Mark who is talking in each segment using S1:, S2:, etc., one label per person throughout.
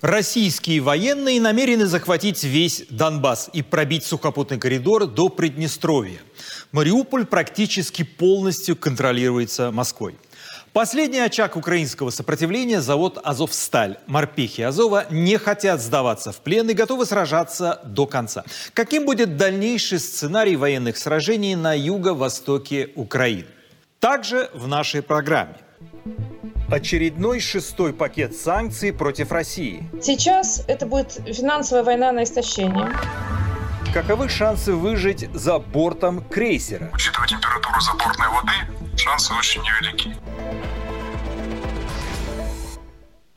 S1: Российские военные намерены захватить весь Донбасс и пробить сухопутный коридор до Приднестровья. Мариуполь практически полностью контролируется Москвой. Последний очаг украинского сопротивления – завод «Азовсталь». Морпехи Азова не хотят сдаваться в плен и готовы сражаться до конца. Каким будет дальнейший сценарий военных сражений на юго-востоке Украины? Также в нашей программе. Очередной шестой пакет санкций против России.
S2: Сейчас это будет финансовая война на истощение.
S1: Каковы шансы выжить за бортом крейсера?
S3: Учитывая температуру забортной воды, шансы очень невелики.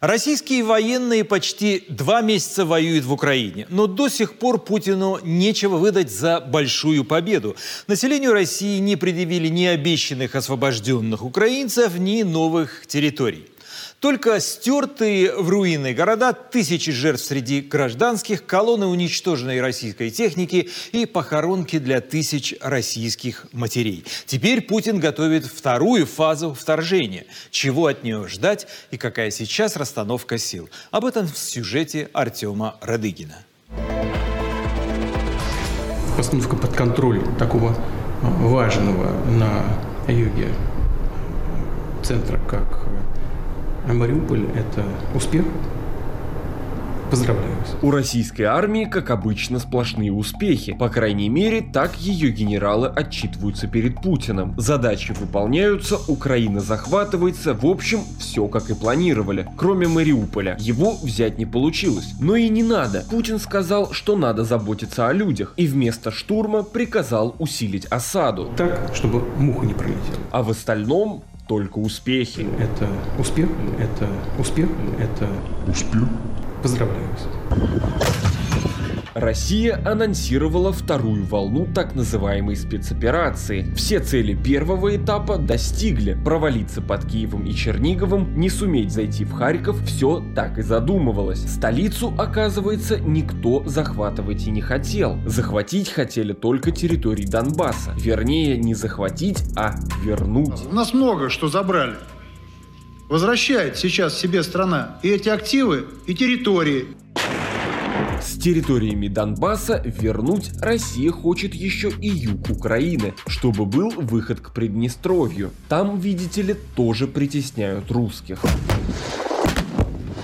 S1: Российские военные почти два месяца воюют в Украине, но до сих пор Путину нечего выдать за большую победу. Населению России не предъявили ни обещанных освобожденных украинцев, ни новых территорий. Только стертые в руины города, тысячи жертв среди гражданских, колонны уничтоженной российской техники и похоронки для тысяч российских матерей. Теперь Путин готовит вторую фазу вторжения. Чего от нее ждать и какая сейчас расстановка сил? Об этом в сюжете Артема Радыгина.
S4: Постановка под контроль такого важного на юге центра, как а Мариуполь – это успех. Поздравляю вас.
S5: У российской армии, как обычно, сплошные успехи. По крайней мере, так ее генералы отчитываются перед Путиным. Задачи выполняются, Украина захватывается, в общем, все как и планировали. Кроме Мариуполя. Его взять не получилось. Но и не надо. Путин сказал, что надо заботиться о людях. И вместо штурма приказал усилить осаду.
S4: Так, чтобы муха не пролетела.
S5: А в остальном только успехи.
S4: Это успех, это успех, это успех. Поздравляю вас.
S5: Россия анонсировала вторую волну так называемой спецоперации. Все цели первого этапа достигли. Провалиться под Киевом и Черниговым, не суметь зайти в Харьков, все так и задумывалось. Столицу, оказывается, никто захватывать и не хотел. Захватить хотели только территории Донбасса. Вернее, не захватить, а вернуть.
S6: У нас много что забрали. Возвращает сейчас себе страна и эти активы, и территории,
S5: с территориями Донбасса вернуть Россия хочет еще и юг Украины, чтобы был выход к Приднестровью. Там, видите ли, тоже притесняют русских.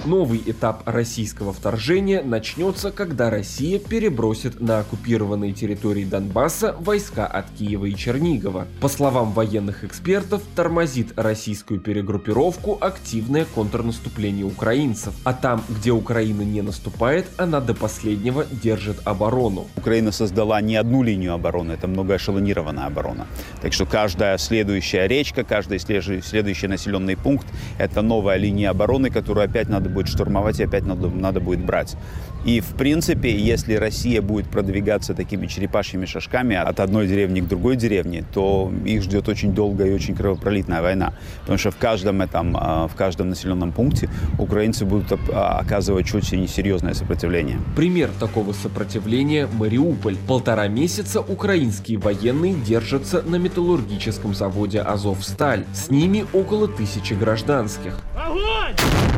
S5: Новый этап российского вторжения начнется, когда Россия перебросит на оккупированные территории Донбасса войска от Киева и Чернигова. По словам военных экспертов, тормозит российскую перегруппировку активное контрнаступление украинцев. А там, где Украина не наступает, она до последнего держит оборону.
S7: Украина создала не одну линию обороны, это многоэшелонированная оборона. Так что каждая следующая речка, каждый следующий населенный пункт – это новая линия обороны, которую опять надо будет штурмовать и опять надо, надо будет брать. И, в принципе, если Россия будет продвигаться такими черепашьими шажками от одной деревни к другой деревне, то их ждет очень долгая и очень кровопролитная война. Потому что в каждом, этом, а, в каждом населенном пункте украинцы будут а, оказывать очень несерьезное сопротивление.
S5: Пример такого сопротивления – Мариуполь. Полтора месяца украинские военные держатся на металлургическом заводе «Азовсталь». С ними около тысячи гражданских. Огонь!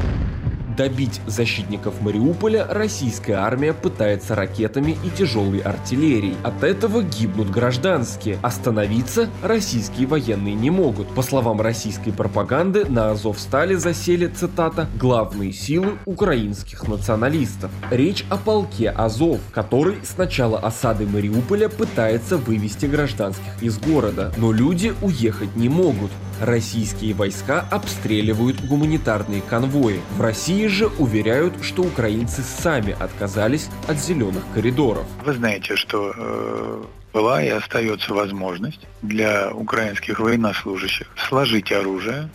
S5: Добить защитников Мариуполя российская армия пытается ракетами и тяжелой артиллерией. От этого гибнут гражданские. Остановиться российские военные не могут. По словам российской пропаганды, на Азовстале засели, цитата, «главные силы украинских националистов». Речь о полке Азов, который с начала осады Мариуполя пытается вывести гражданских из города. Но люди уехать не могут. Российские войска обстреливают гуманитарные конвои. В России же уверяют, что украинцы сами отказались от зеленых коридоров.
S3: Вы знаете, что э, была и остается возможность для украинских военнослужащих сложить оружие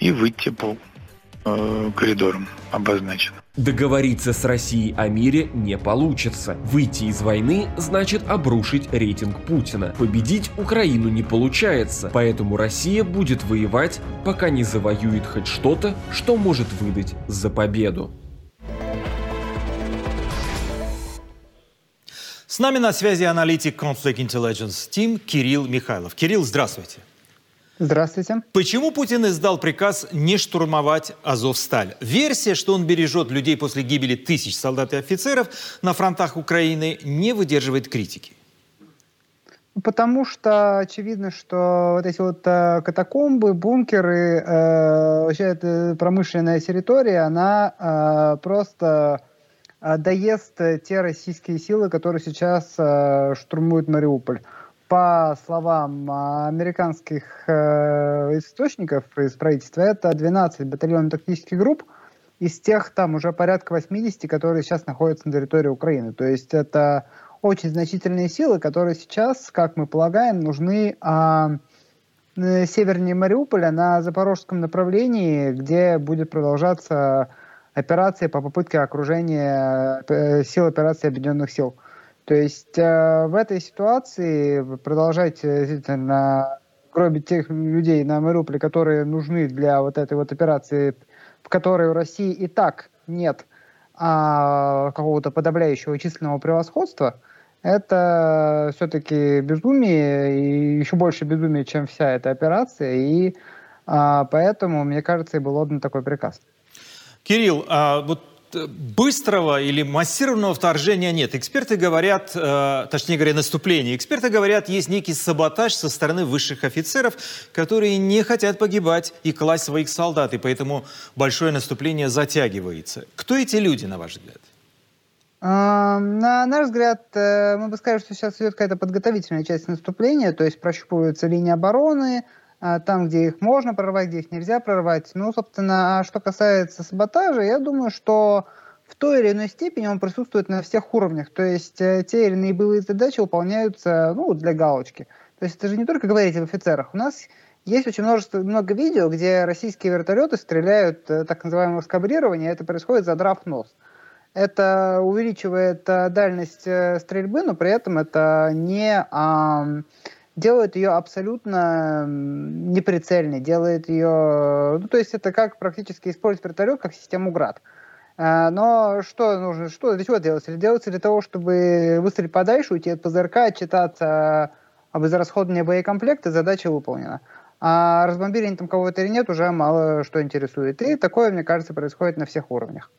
S3: и выйти по э, коридорам обозначенным.
S5: Договориться с Россией о мире не получится. Выйти из войны значит обрушить рейтинг Путина. Победить Украину не получается, поэтому Россия будет воевать, пока не завоюет хоть что-то, что может выдать за победу.
S1: С нами на связи аналитик Conflict Intelligence Team Кирилл Михайлов. Кирилл, здравствуйте.
S8: Здравствуйте.
S1: Почему Путин издал приказ не штурмовать Азовсталь? Версия, что он бережет людей после гибели тысяч солдат и офицеров на фронтах Украины, не выдерживает критики.
S8: Потому что очевидно, что вот эти вот э, катакомбы, бункеры, э, вообще эта промышленная территория, она э, просто э, доест те российские силы, которые сейчас э, штурмуют Мариуполь. По словам американских э, источников из правительства, это 12 батальонов тактических групп, из тех там уже порядка 80, которые сейчас находятся на территории Украины. То есть это очень значительные силы, которые сейчас, как мы полагаем, нужны а, севернее Мариуполя на запорожском направлении, где будет продолжаться операция по попытке окружения э, сил операции Объединенных сил. То есть э, в этой ситуации продолжать э, действительно гробить тех людей на Мариуполе, которые нужны для вот этой вот операции, в которой у России и так нет а, какого-то подавляющего численного превосходства – это все-таки безумие, и еще больше безумие, чем вся эта операция, и а, поэтому, мне кажется, и был отдан такой приказ.
S1: Кирилл, а вот быстрого или массированного вторжения нет. Эксперты говорят, э, точнее говоря, наступление. Эксперты говорят, есть некий саботаж со стороны высших офицеров, которые не хотят погибать и класть своих солдат, и поэтому большое наступление затягивается. Кто эти люди, на ваш взгляд?
S8: На наш взгляд, э, мы бы сказали, что сейчас идет какая-то подготовительная часть наступления, то есть прощупываются линии обороны, а, там, где их можно прорвать, где их нельзя прорвать. Ну, собственно, а что касается саботажа, я думаю, что в той или иной степени он присутствует на всех уровнях. То есть э, те или иные боевые задачи выполняются ну, для галочки. То есть это же не только говорить об офицерах. У нас есть очень множество, много видео, где российские вертолеты стреляют э, так называемое скабрирование, это происходит задрав нос это увеличивает э, дальность стрельбы, но при этом это не а, делает ее абсолютно неприцельной, делает ее, ну то есть это как практически использовать вертолет как систему ГРАД. Э, но что нужно, что для чего делается? Делается для того, чтобы выстрелить подальше, уйти от ПЗРК, отчитаться об израсходовании боекомплекта, задача выполнена. А разбомбили они там кого-то или нет, уже мало что интересует. И такое, мне кажется, происходит на всех уровнях.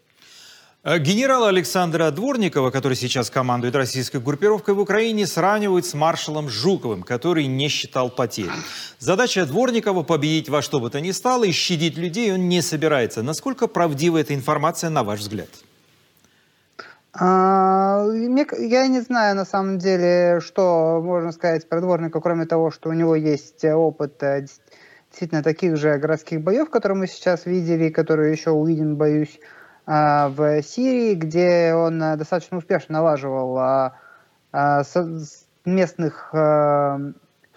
S1: Э, генерала Александра Дворникова, который сейчас командует российской группировкой в Украине, сравнивают с маршалом Жуковым, который не считал потери. Задача Дворникова – победить во что бы то ни стало и щадить людей он не собирается. Насколько правдива эта информация, на ваш взгляд?
S8: А, я не знаю, на самом деле, что можно сказать про Дворника, кроме того, что у него есть опыт э, действительно таких же городских боев, которые мы сейчас видели, которые еще увидим, боюсь. А, в Сирии, где он э, достаточно успешно налаживал а, а, местных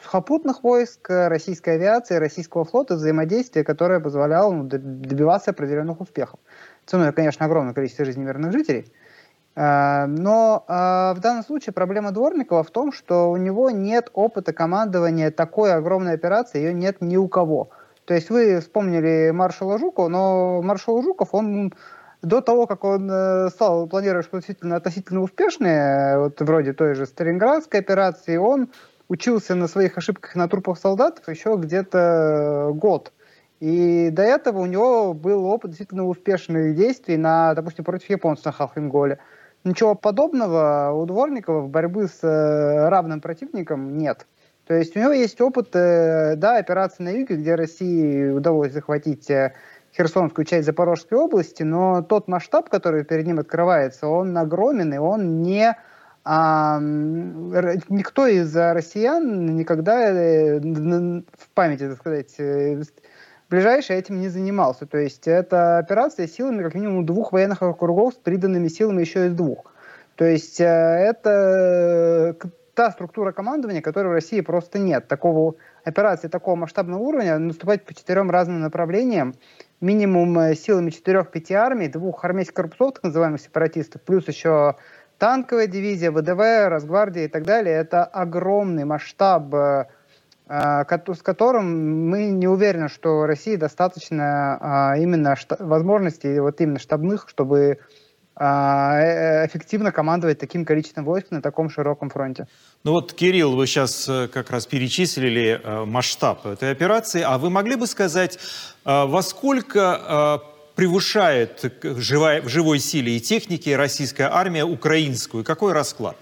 S8: сухопутных войск, российской авиации, российского флота взаимодействие, которое позволяло ну, добиваться определенных успехов. Ценой, конечно, огромное количество жизней мирных жителей. Но в данном случае проблема Дворникова в том, что у него нет опыта командования такой огромной операции, ее нет ни у кого. То есть вы вспомнили маршала Жукова, но маршал Жуков, он до того, как он э, стал планировать что действительно относительно успешные, вот вроде той же Сталинградской операции, он учился на своих ошибках на трупах солдат еще где-то год. И до этого у него был опыт действительно успешных действий на, допустим, против японцев на Халфинголе. Ничего подобного у Дворникова в борьбе с э, равным противником нет. То есть у него есть опыт, э, да, операции на юге, где России удалось захватить Херсонскую часть Запорожской области, но тот масштаб, который перед ним открывается, он огромен, и он не... А, никто из россиян никогда э, в памяти, так сказать, э, ближайший этим не занимался. То есть это операция силами как минимум двух военных округов с приданными силами еще из двух. То есть э, это та структура командования, которой в России просто нет. Такого операции такого масштабного уровня наступать по четырем разным направлениям минимум э, силами 4-5 армий, двух армейских корпусов, так называемых сепаратистов, плюс еще танковая дивизия, ВДВ, Росгвардия и так далее. Это огромный масштаб, э, э, с которым мы не уверены, что России достаточно именно возможностей, вот именно штабных, чтобы эффективно командовать таким количеством войск на таком широком фронте.
S1: Ну вот, Кирилл, вы сейчас э, как раз перечислили э, масштаб этой операции, а вы могли бы сказать, во сколько превышает в живой силе и технике российская армия украинскую? Какой расклад?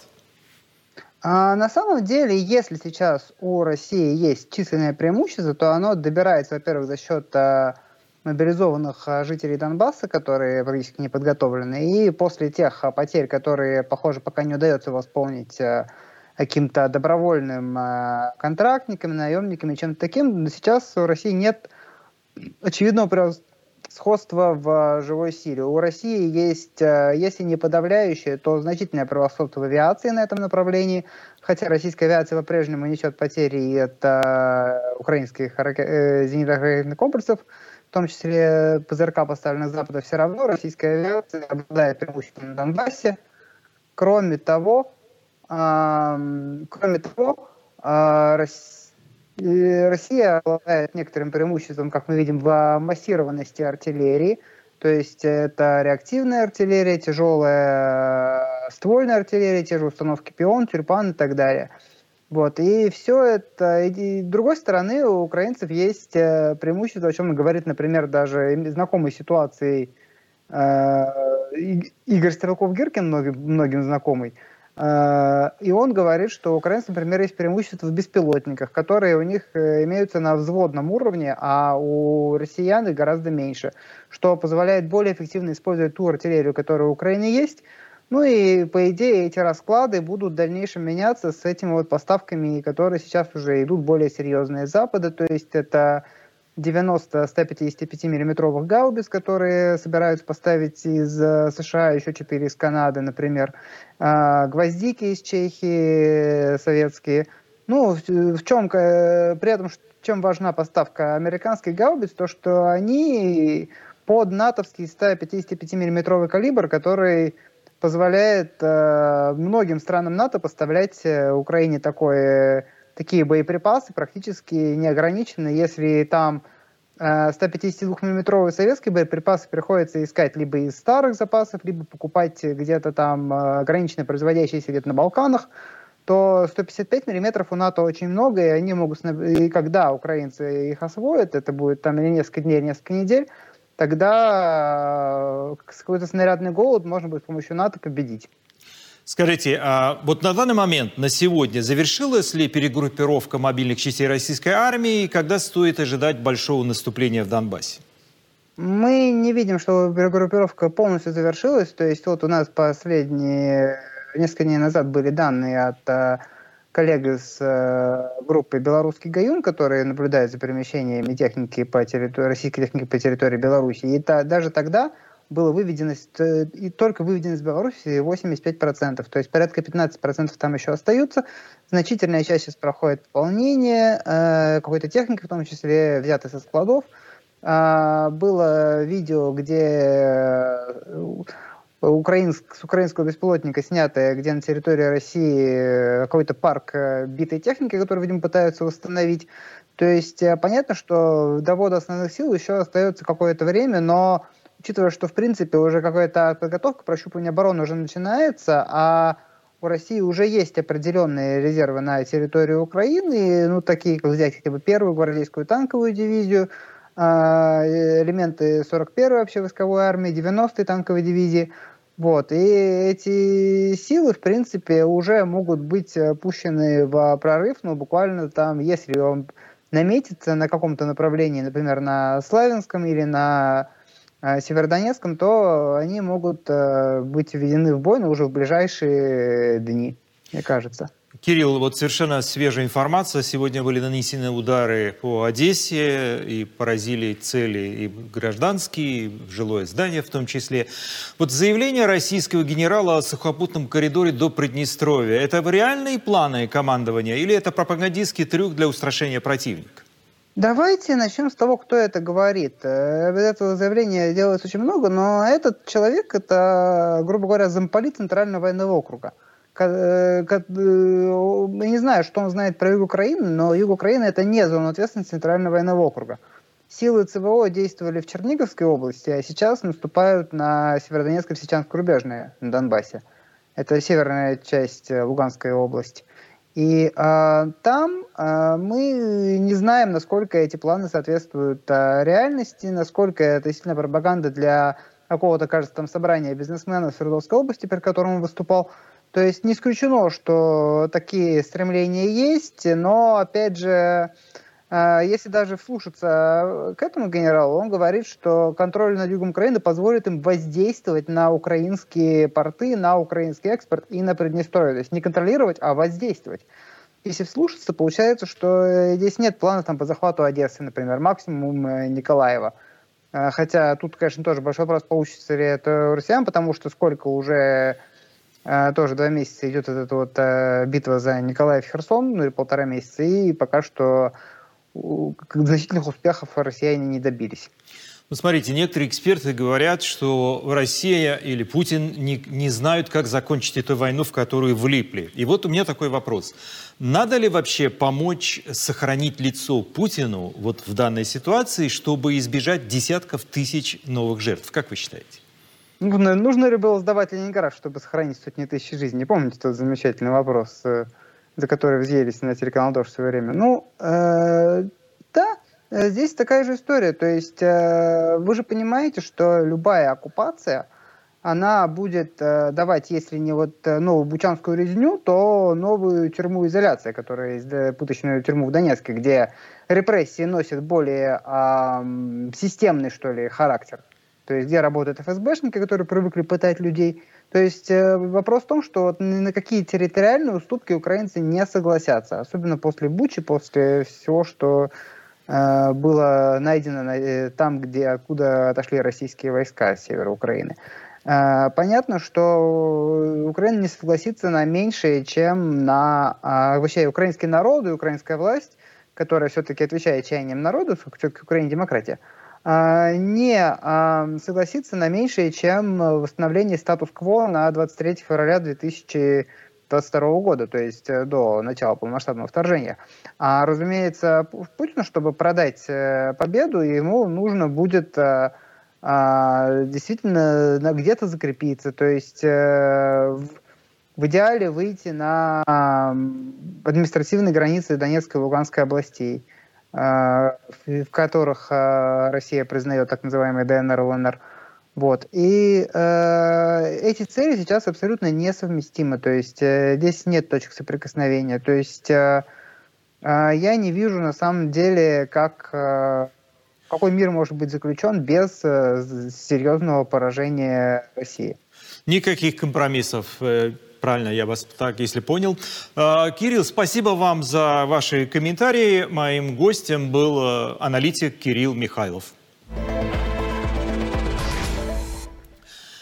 S8: А на самом деле, если сейчас у России есть численное преимущество, то оно добирается, во-первых, за счет мобилизованных а, жителей Донбасса, которые практически не подготовлены, и после тех а, потерь, которые, похоже, пока не удается восполнить а, каким-то добровольным контрактниками, наемниками, чем-то таким, сейчас у России нет очевидного сходства в живой силе. У России есть, если не подавляющее, то значительное превосходство в авиации на этом направлении, хотя российская авиация по-прежнему несет потери от украинских э, зенитно-ракетных комплексов, в том числе ПЗРК, поставленных с Запада, все равно российская авиация обладает преимуществом на Донбассе. Кроме того, э, кроме того, э, Россия обладает некоторым преимуществом, как мы видим, в массированности артиллерии. То есть это реактивная артиллерия, тяжелая ствольная артиллерия, те же установки пион, тюльпан и так далее – вот, и все это, и, с другой стороны, у украинцев есть э, преимущество, о чем говорит, например, даже знакомый ситуации э, Игорь Стрелков-Гиркин, многим, многим знакомый, э, и он говорит, что у украинцев, например, есть преимущество в беспилотниках, которые у них имеются на взводном уровне, а у россиян их гораздо меньше, что позволяет более эффективно использовать ту артиллерию, которая у Украины есть, ну и, по идее, эти расклады будут в дальнейшем меняться с этими вот поставками, которые сейчас уже идут более серьезные с Запада. То есть это 90 155 миллиметровых гаубиц, которые собираются поставить из э, США, еще 4 из Канады, например, а, гвоздики из Чехии советские. Ну, в чем, при этом, чем важна поставка американских гаубиц, то, что они под натовский 155 миллиметровый калибр, который позволяет э, многим странам НАТО поставлять э, Украине такое, такие боеприпасы практически неограниченно, если там э, 152-миллиметровые советские боеприпасы приходится искать либо из старых запасов, либо покупать где-то там э, ограниченно производящиеся где-то на Балканах, то 155 миллиметров у НАТО очень много, и они могут, и когда украинцы их освоят, это будет там или несколько дней, несколько недель, тогда э, какой-то снарядный голод можно будет с помощью НАТО победить.
S1: Скажите, а вот на данный момент, на сегодня, завершилась ли перегруппировка мобильных частей российской армии и когда стоит ожидать большого наступления в Донбассе?
S8: Мы не видим, что перегруппировка полностью завершилась. То есть вот у нас последние несколько дней назад были данные от э, коллега с э, группы «Белорусский Гаюн», которые наблюдают за перемещениями техники по территории, российской техники по территории Беларуси. И та, даже тогда было выведено, и только выведено из Беларуси 85%. То есть порядка 15% там еще остаются. Значительная часть сейчас проходит пополнение, э, какой-то техники, в том числе взятой со складов. Э, было видео, где украинск, с украинского беспилотника, снятое, где на территории России э, какой-то парк э, битой техники, который, видимо, пытаются восстановить. То есть э, понятно, что до ввода основных сил еще остается какое-то время, но учитывая, что, в принципе, уже какая-то подготовка, прощупывание обороны уже начинается, а у России уже есть определенные резервы на территории Украины, ну, такие, как взять хотя бы первую гвардейскую танковую дивизию, элементы 41-й вообще войсковой армии, 90-й танковой дивизии. Вот. И эти силы, в принципе, уже могут быть пущены в прорыв, но буквально там, если он наметится на каком-то направлении, например, на Славянском или на э, Северодонецком, то они могут э, быть введены в бой, но уже в ближайшие дни, мне кажется.
S1: Кирилл, вот совершенно свежая информация. Сегодня были нанесены удары по Одессе и поразили цели и гражданские, и жилое здание в том числе. Вот заявление российского генерала о сухопутном коридоре до Приднестровья – это реальные планы командования или это пропагандистский трюк для устрашения противника?
S8: Давайте начнем с того, кто это говорит. Э, этого заявления делается очень много, но этот человек – это, грубо говоря, замполит Центрального военного округа – я не знаю, что он знает про юг Украины, но юг Украины это не зона ответственности Центрального военного округа. силы ЦВО действовали в Черниговской области, а сейчас наступают на Северодонецко-Лисичанск рубежные на Донбассе. Это северная часть э, Луганской области. И э, там э, мы не знаем, насколько эти планы соответствуют э, реальности, насколько это действительно пропаганда для какого-то, кажется, там собрания бизнесменов Свердловской области, перед которым он выступал. То есть не исключено, что такие стремления есть, но, опять же, э, если даже вслушаться к этому генералу, он говорит, что контроль над югом Украины позволит им воздействовать на украинские порты, на украинский экспорт и на Приднестровье. То есть не контролировать, а воздействовать. Если вслушаться, получается, что здесь нет плана там, по захвату Одессы, например, максимум э, Николаева – хотя тут, конечно, тоже большой вопрос, получится ли это у россиян, потому что сколько уже тоже два месяца идет эта вот а, битва за Николаев Херсон, ну или полтора месяца, и пока что значительных успехов россияне не добились.
S1: Ну, смотрите, некоторые эксперты говорят, что Россия или Путин не, не знают, как закончить эту войну, в которую влипли. И вот у меня такой вопрос. Надо ли вообще помочь сохранить лицо Путину вот в данной ситуации, чтобы избежать десятков тысяч новых жертв? Как вы считаете?
S8: Нужно, нужно ли было сдавать Ленинград, чтобы сохранить сотни тысяч жизней? Помните тот замечательный вопрос, э, за который взъелись на телеканал «Дождь» в свое время? Ну, э, да, Э, здесь такая же история. То есть э, вы же понимаете, что любая оккупация, она будет э, давать, если не вот новую бучанскую резню, то новую тюрьму изоляции, которая есть пыточную тюрьму в Донецке, где репрессии носят более э, системный, что ли, характер. То есть где работают ФСБшники, которые привыкли пытать людей. То есть э, вопрос в том, что вот на какие территориальные уступки украинцы не согласятся, особенно после Бучи, после всего, что Э, было найдено э, там, где откуда отошли российские войска с севера Украины. Э, понятно, что Украина не согласится на меньшее, чем на а, вообще украинский народ и украинская власть, которая все-таки отвечает чаяниям народа, все-таки Украине демократия, не согласится на меньшее, чем восстановление статус-кво на 23 февраля 2000 2022 года, то есть э, до начала полномасштабного вторжения. А, разумеется, Путину, чтобы продать э, победу, ему нужно будет э, а, действительно где-то закрепиться, то есть в идеале выйти на административные границы Донецкой и Луганской областей, в которых Россия признает так называемый ДНР, ЛНР. Вот. И э, эти цели сейчас абсолютно несовместимы. То есть э, здесь нет точек соприкосновения. То есть э, э, я не вижу на самом деле, как э, какой мир может быть заключен без э, серьезного поражения России.
S1: Никаких компромиссов. Правильно, я вас так, если понял. Э, Кирилл, спасибо вам за ваши комментарии. Моим гостем был э, аналитик Кирилл Михайлов.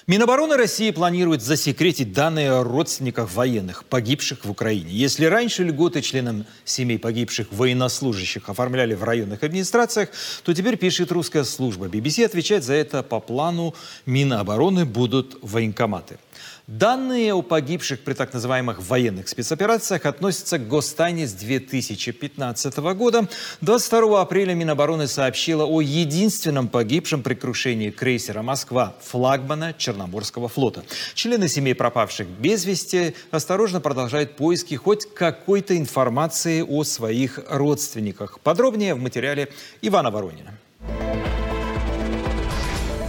S1: Минобороны России планирует засекретить данные о родственниках военных, погибших в Украине. Если раньше льготы членам семей погибших военнослужащих оформляли в районных администрациях, то теперь, пишет русская служба BBC, отвечать за это по плану Минобороны будут военкоматы. Данные о погибших при так называемых военных спецоперациях относятся к гостайне с 2015 года. 22 апреля Минобороны сообщила о единственном погибшем при крушении крейсера «Москва» флагмана Черноморского флота. Члены семей пропавших без вести осторожно продолжают поиски хоть какой-то информации о своих родственниках. Подробнее в материале Ивана Воронина.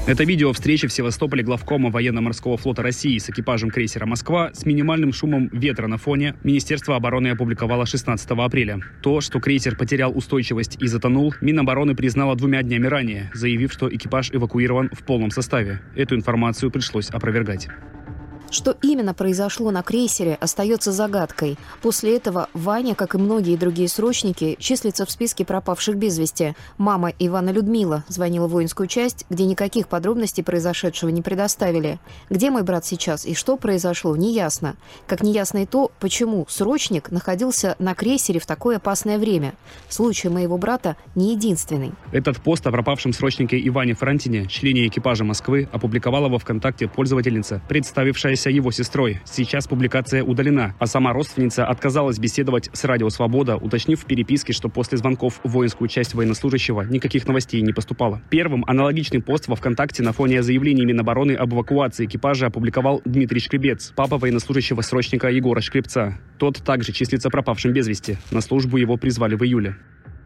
S9: Это видео встречи в Севастополе главкома военно-морского флота России с экипажем крейсера «Москва» с минимальным шумом ветра на фоне Министерство обороны опубликовало 16 апреля. То, что крейсер потерял устойчивость и затонул, Минобороны признала двумя днями ранее, заявив, что экипаж эвакуирован в полном составе. Эту информацию пришлось опровергать.
S10: Что именно произошло на крейсере, остается загадкой. После этого Ваня, как и многие другие срочники, числится в списке пропавших без вести. Мама Ивана Людмила звонила в воинскую часть, где никаких подробностей произошедшего не предоставили. Где мой брат сейчас и что произошло, неясно. Как неясно и то, почему срочник находился на крейсере в такое опасное время. Случай моего брата не единственный.
S9: Этот пост о пропавшем срочнике Иване Франтине, члене экипажа Москвы, опубликовала во ВКонтакте пользовательница, представившая являвшаяся его сестрой. Сейчас публикация удалена, а сама родственница отказалась беседовать с Радио Свобода, уточнив в переписке, что после звонков в воинскую часть военнослужащего никаких новостей не поступало. Первым аналогичный пост во ВКонтакте на фоне заявлений Минобороны об эвакуации экипажа опубликовал Дмитрий Шкребец, папа военнослужащего срочника Егора Шкребца. Тот также числится пропавшим без вести. На службу его призвали в июле.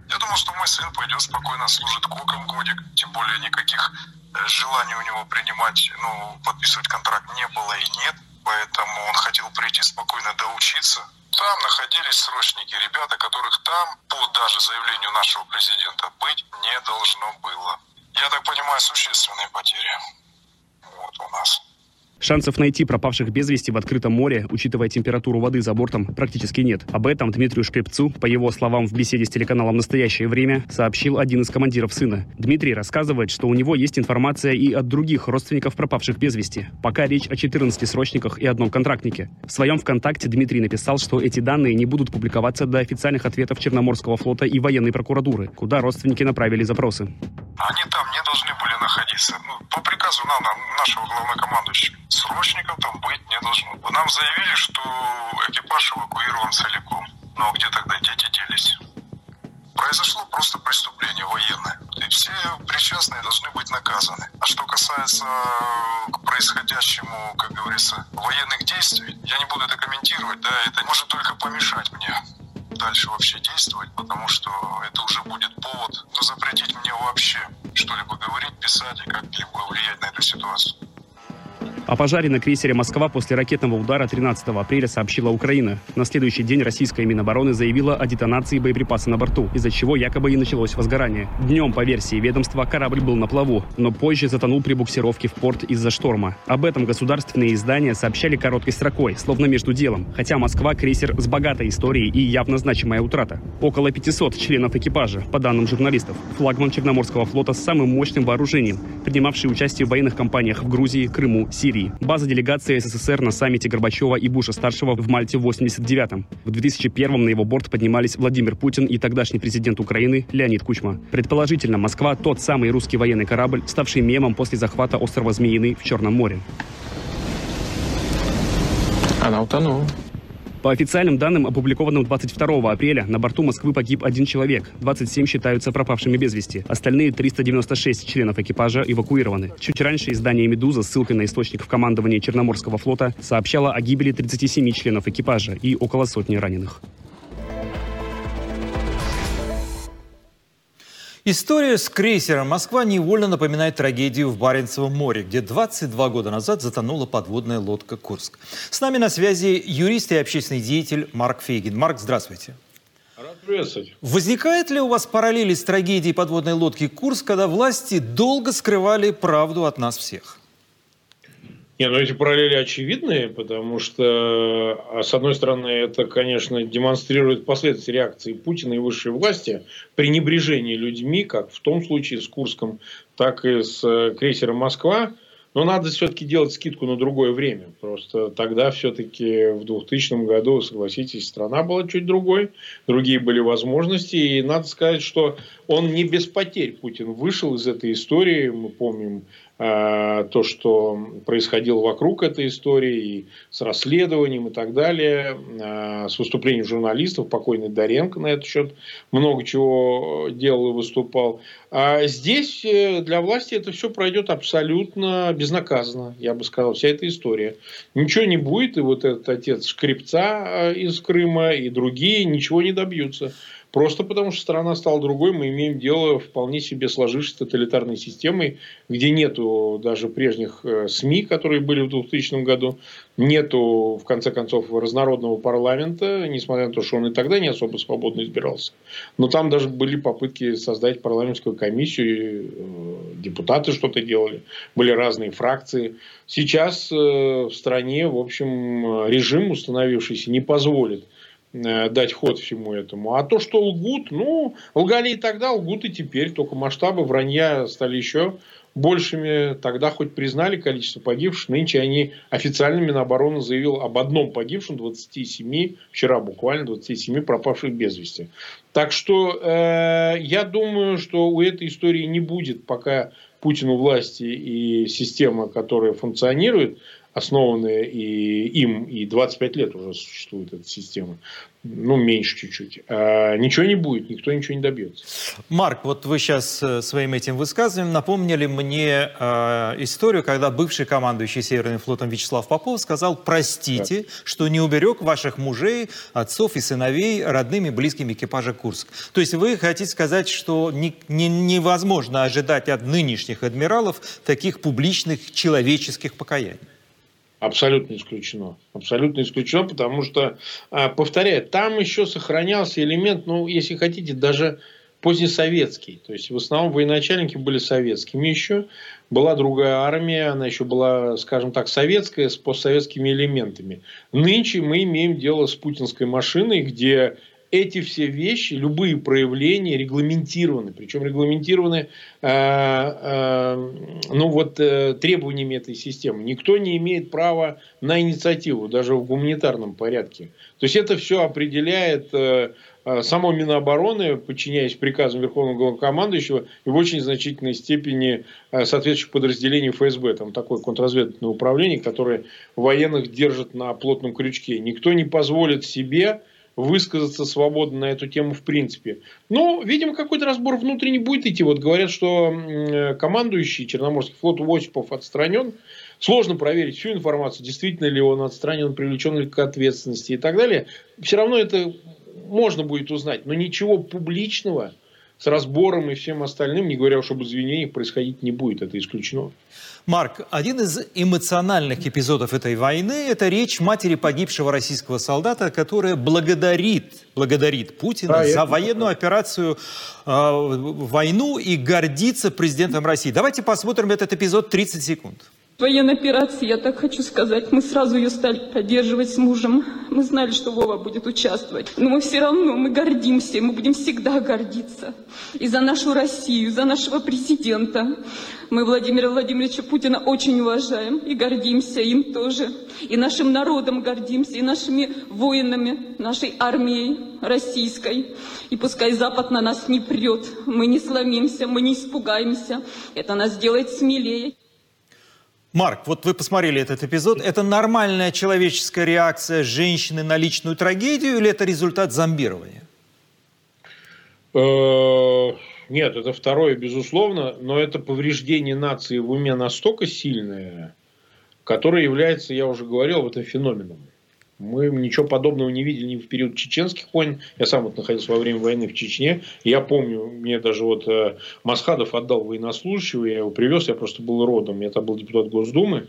S11: Я думал, что мой сын пойдет спокойно, служит коком годик, тем более никаких э, желаний у него принимать, ну, подписывать контракт не было и нет, поэтому он хотел прийти спокойно доучиться. Там находились срочники, ребята, которых там, по даже заявлению нашего президента, быть не должно было. Я так понимаю, существенные потери. Вот у нас.
S9: Шансов найти пропавших без вести в открытом море, учитывая температуру воды за бортом, практически нет. Об этом Дмитрию Шкрепцу, по его словам в беседе с телеканалом «Настоящее время», сообщил один из командиров сына. Дмитрий рассказывает, что у него есть информация и от других родственников пропавших без вести. Пока речь о 14 срочниках и одном контрактнике. В своем ВКонтакте Дмитрий написал, что эти данные не будут публиковаться до официальных ответов Черноморского флота и военной прокуратуры, куда родственники направили запросы.
S11: Они там не должны были находиться. Ну, по приказу нам, нашего главнокомандующего срочников там быть не должно. Нам заявили, что экипаж эвакуирован целиком. Но где тогда дети делись? Произошло просто преступление военное. И все причастные должны быть наказаны. А что касается к происходящему, как говорится, военных действий, я не буду это комментировать, да, это может только помешать мне дальше вообще действовать, потому что это уже будет повод ну, запретить мне вообще что-либо говорить, писать и как-либо влиять на эту ситуацию.
S9: О пожаре на крейсере «Москва» после ракетного удара 13 апреля сообщила Украина. На следующий день российская Минобороны заявила о детонации боеприпаса на борту, из-за чего якобы и началось возгорание. Днем, по версии ведомства, корабль был на плаву, но позже затонул при буксировке в порт из-за шторма. Об этом государственные издания сообщали короткой строкой, словно между делом, хотя «Москва» — крейсер с богатой историей и явно значимая утрата. Около 500 членов экипажа, по данным журналистов. Флагман Черноморского флота с самым мощным вооружением, принимавший участие в военных кампаниях в Грузии, Крыму, Сирии. База делегации СССР на саммите Горбачева и Буша-старшего в Мальте в 89-м. В 2001-м на его борт поднимались Владимир Путин и тогдашний президент Украины Леонид Кучма. Предположительно, Москва – тот самый русский военный корабль, ставший мемом после захвата острова Змеиный в Черном море.
S12: Она утонула.
S9: По официальным данным, опубликованным 22 апреля, на борту Москвы погиб один человек. 27 считаются пропавшими без вести. Остальные 396 членов экипажа эвакуированы. Чуть раньше издание «Медуза» с ссылкой на источник в командовании Черноморского флота сообщало о гибели 37 членов экипажа и около сотни раненых.
S1: История с крейсером «Москва» невольно напоминает трагедию в Баренцевом море, где 22 года назад затонула подводная лодка «Курск». С нами на связи юрист и общественный деятель Марк Фейгин. Марк, здравствуйте.
S13: Рад приветствовать.
S1: Возникает ли у вас параллели с трагедией подводной лодки «Курск», когда власти долго скрывали правду от нас всех?
S13: Не, ну эти параллели очевидные, потому что, а, с одной стороны, это, конечно, демонстрирует последствия реакции Путина и высшей власти, пренебрежение людьми, как в том случае с Курском, так и с э, крейсером «Москва». Но надо все-таки делать скидку на другое время. Просто тогда все-таки в 2000 году, согласитесь, страна была чуть другой, другие были возможности. И надо сказать, что он не без потерь, Путин, вышел из этой истории. Мы помним то, что происходило вокруг этой истории, и с расследованием и так далее, э, с выступлением журналистов, покойный Доренко на этот счет много чего делал и выступал. А здесь э, для власти это все пройдет абсолютно безнаказанно, я бы сказал, вся эта история. Ничего не будет, и вот этот отец Шкрипца из Крыма, и другие ничего не добьются. Просто потому, что страна стала другой, мы имеем дело вполне себе сложившейся тоталитарной системой, где нету даже прежних э, СМИ, которые были в 2000 году, нету, в конце концов, разнородного парламента, несмотря на то, что он и тогда не особо свободно избирался. Но там даже были попытки создать парламентскую комиссию, э, депутаты что-то делали, были разные фракции. Сейчас э, в стране, в общем, режим, установившийся, не позволит дать ход всему этому. А то, что лгут, ну, лгали и тогда, лгут и теперь. Только масштабы вранья стали еще большими. Тогда хоть признали количество погибших. Нынче они официально Минобороны заявил об одном погибшем, 27, вчера буквально 27 пропавших без вести. Так что э, я думаю, что у этой истории не будет пока Путину власти и система, которая функционирует, основанные и им, и 25 лет уже существует эта система ну, меньше чуть-чуть. А ничего не будет, никто ничего не добьется.
S1: Марк, вот вы сейчас э, своим этим высказыванием напомнили мне э, историю, когда бывший командующий Северным флотом Вячеслав Попов сказал, простите, да. что не уберег ваших мужей, отцов и сыновей родными близкими экипажа Курск. То есть вы хотите сказать, что не, не, невозможно ожидать от нынешних адмиралов таких публичных человеческих покаяний?
S13: Абсолютно исключено. Абсолютно исключено, потому что, а, повторяю, там еще сохранялся элемент, ну, если хотите, даже позднесоветский. То есть, в основном военачальники были советскими еще. Была другая армия, она еще была, скажем так, советская, с постсоветскими элементами. Нынче мы имеем дело с путинской машиной, где эти все вещи, любые проявления регламентированы, причем регламентированы э, э, ну вот, э, требованиями этой системы. Никто не имеет права на инициативу, даже в гуманитарном порядке. То есть это все определяет э, э, само Минобороны, подчиняясь приказам Верховного Главнокомандующего и в очень значительной степени э, соответствующих подразделений ФСБ. Там такое контрразведывательное управление, которое военных держит на плотном крючке. Никто не позволит себе высказаться свободно на эту тему в принципе. Но, видимо, какой-то разбор внутренний будет идти. Вот говорят, что командующий Черноморский флот Осипов отстранен. Сложно проверить всю информацию, действительно ли он отстранен, привлечен ли к ответственности и так далее. Все равно это можно будет узнать. Но ничего публичного с разбором и всем остальным, не говоря уж об извинениях, происходить не будет. Это исключено.
S1: Марк, один из эмоциональных эпизодов этой войны – это речь матери погибшего российского солдата, которая благодарит, благодарит Путина да, за военную операцию, э, войну и гордится президентом России. Давайте посмотрим этот эпизод 30 секунд.
S12: Военной операции, я так хочу сказать, мы сразу ее стали поддерживать с мужем. Мы знали, что Вова будет участвовать. Но мы все равно, мы гордимся, мы будем всегда гордиться. И за нашу Россию, за нашего президента. Мы Владимира Владимировича Путина очень уважаем и гордимся им тоже. И нашим народом гордимся, и нашими воинами, нашей армией российской. И пускай Запад на нас не прет, мы не сломимся, мы не испугаемся. Это нас делает смелее.
S1: Марк, вот вы посмотрели этот эпизод. Это нормальная человеческая реакция женщины на личную трагедию или это результат зомбирования?
S13: Э, нет, это второе, безусловно, но это повреждение нации в уме настолько сильное, которое является, я уже говорил, в этом феноменом. Мы ничего подобного не видели ни в период чеченских войн. Я сам вот находился во время войны в Чечне. Я помню, мне даже вот э, Масхадов отдал военнослужащего, я его привез, я просто был родом. Я там был депутат Госдумы.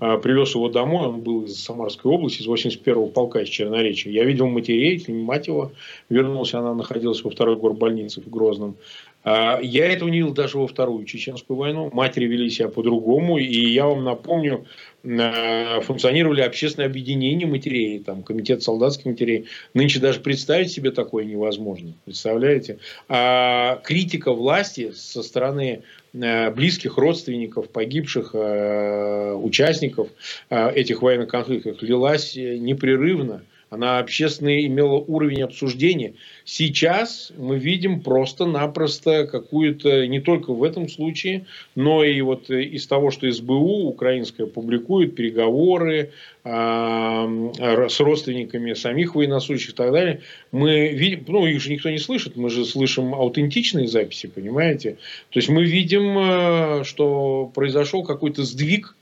S13: Э, привез его домой, он был из Самарской области, из 81-го полка, из Черноречия. Я видел матерей, мать его вернулся, она находилась во второй горбольнице в Грозном. Э, я этого не видел даже во вторую чеченскую войну. Матери вели себя по-другому. И я вам напомню, Э, функционировали общественные объединения матерей, там, комитет солдатских матерей. Нынче даже представить себе такое невозможно. Представляете? А критика власти со стороны э, близких родственников, погибших э, участников этих военных конфликтов лилась непрерывно она общественный имела уровень обсуждения. Сейчас мы видим просто-напросто какую-то, не только в этом случае, но и вот из того, что СБУ украинская публикует переговоры э, с родственниками самих военнослужащих и так далее, мы видим, ну их же никто не слышит, мы же слышим аутентичные записи, понимаете? То есть мы видим, э, что произошел какой-то сдвиг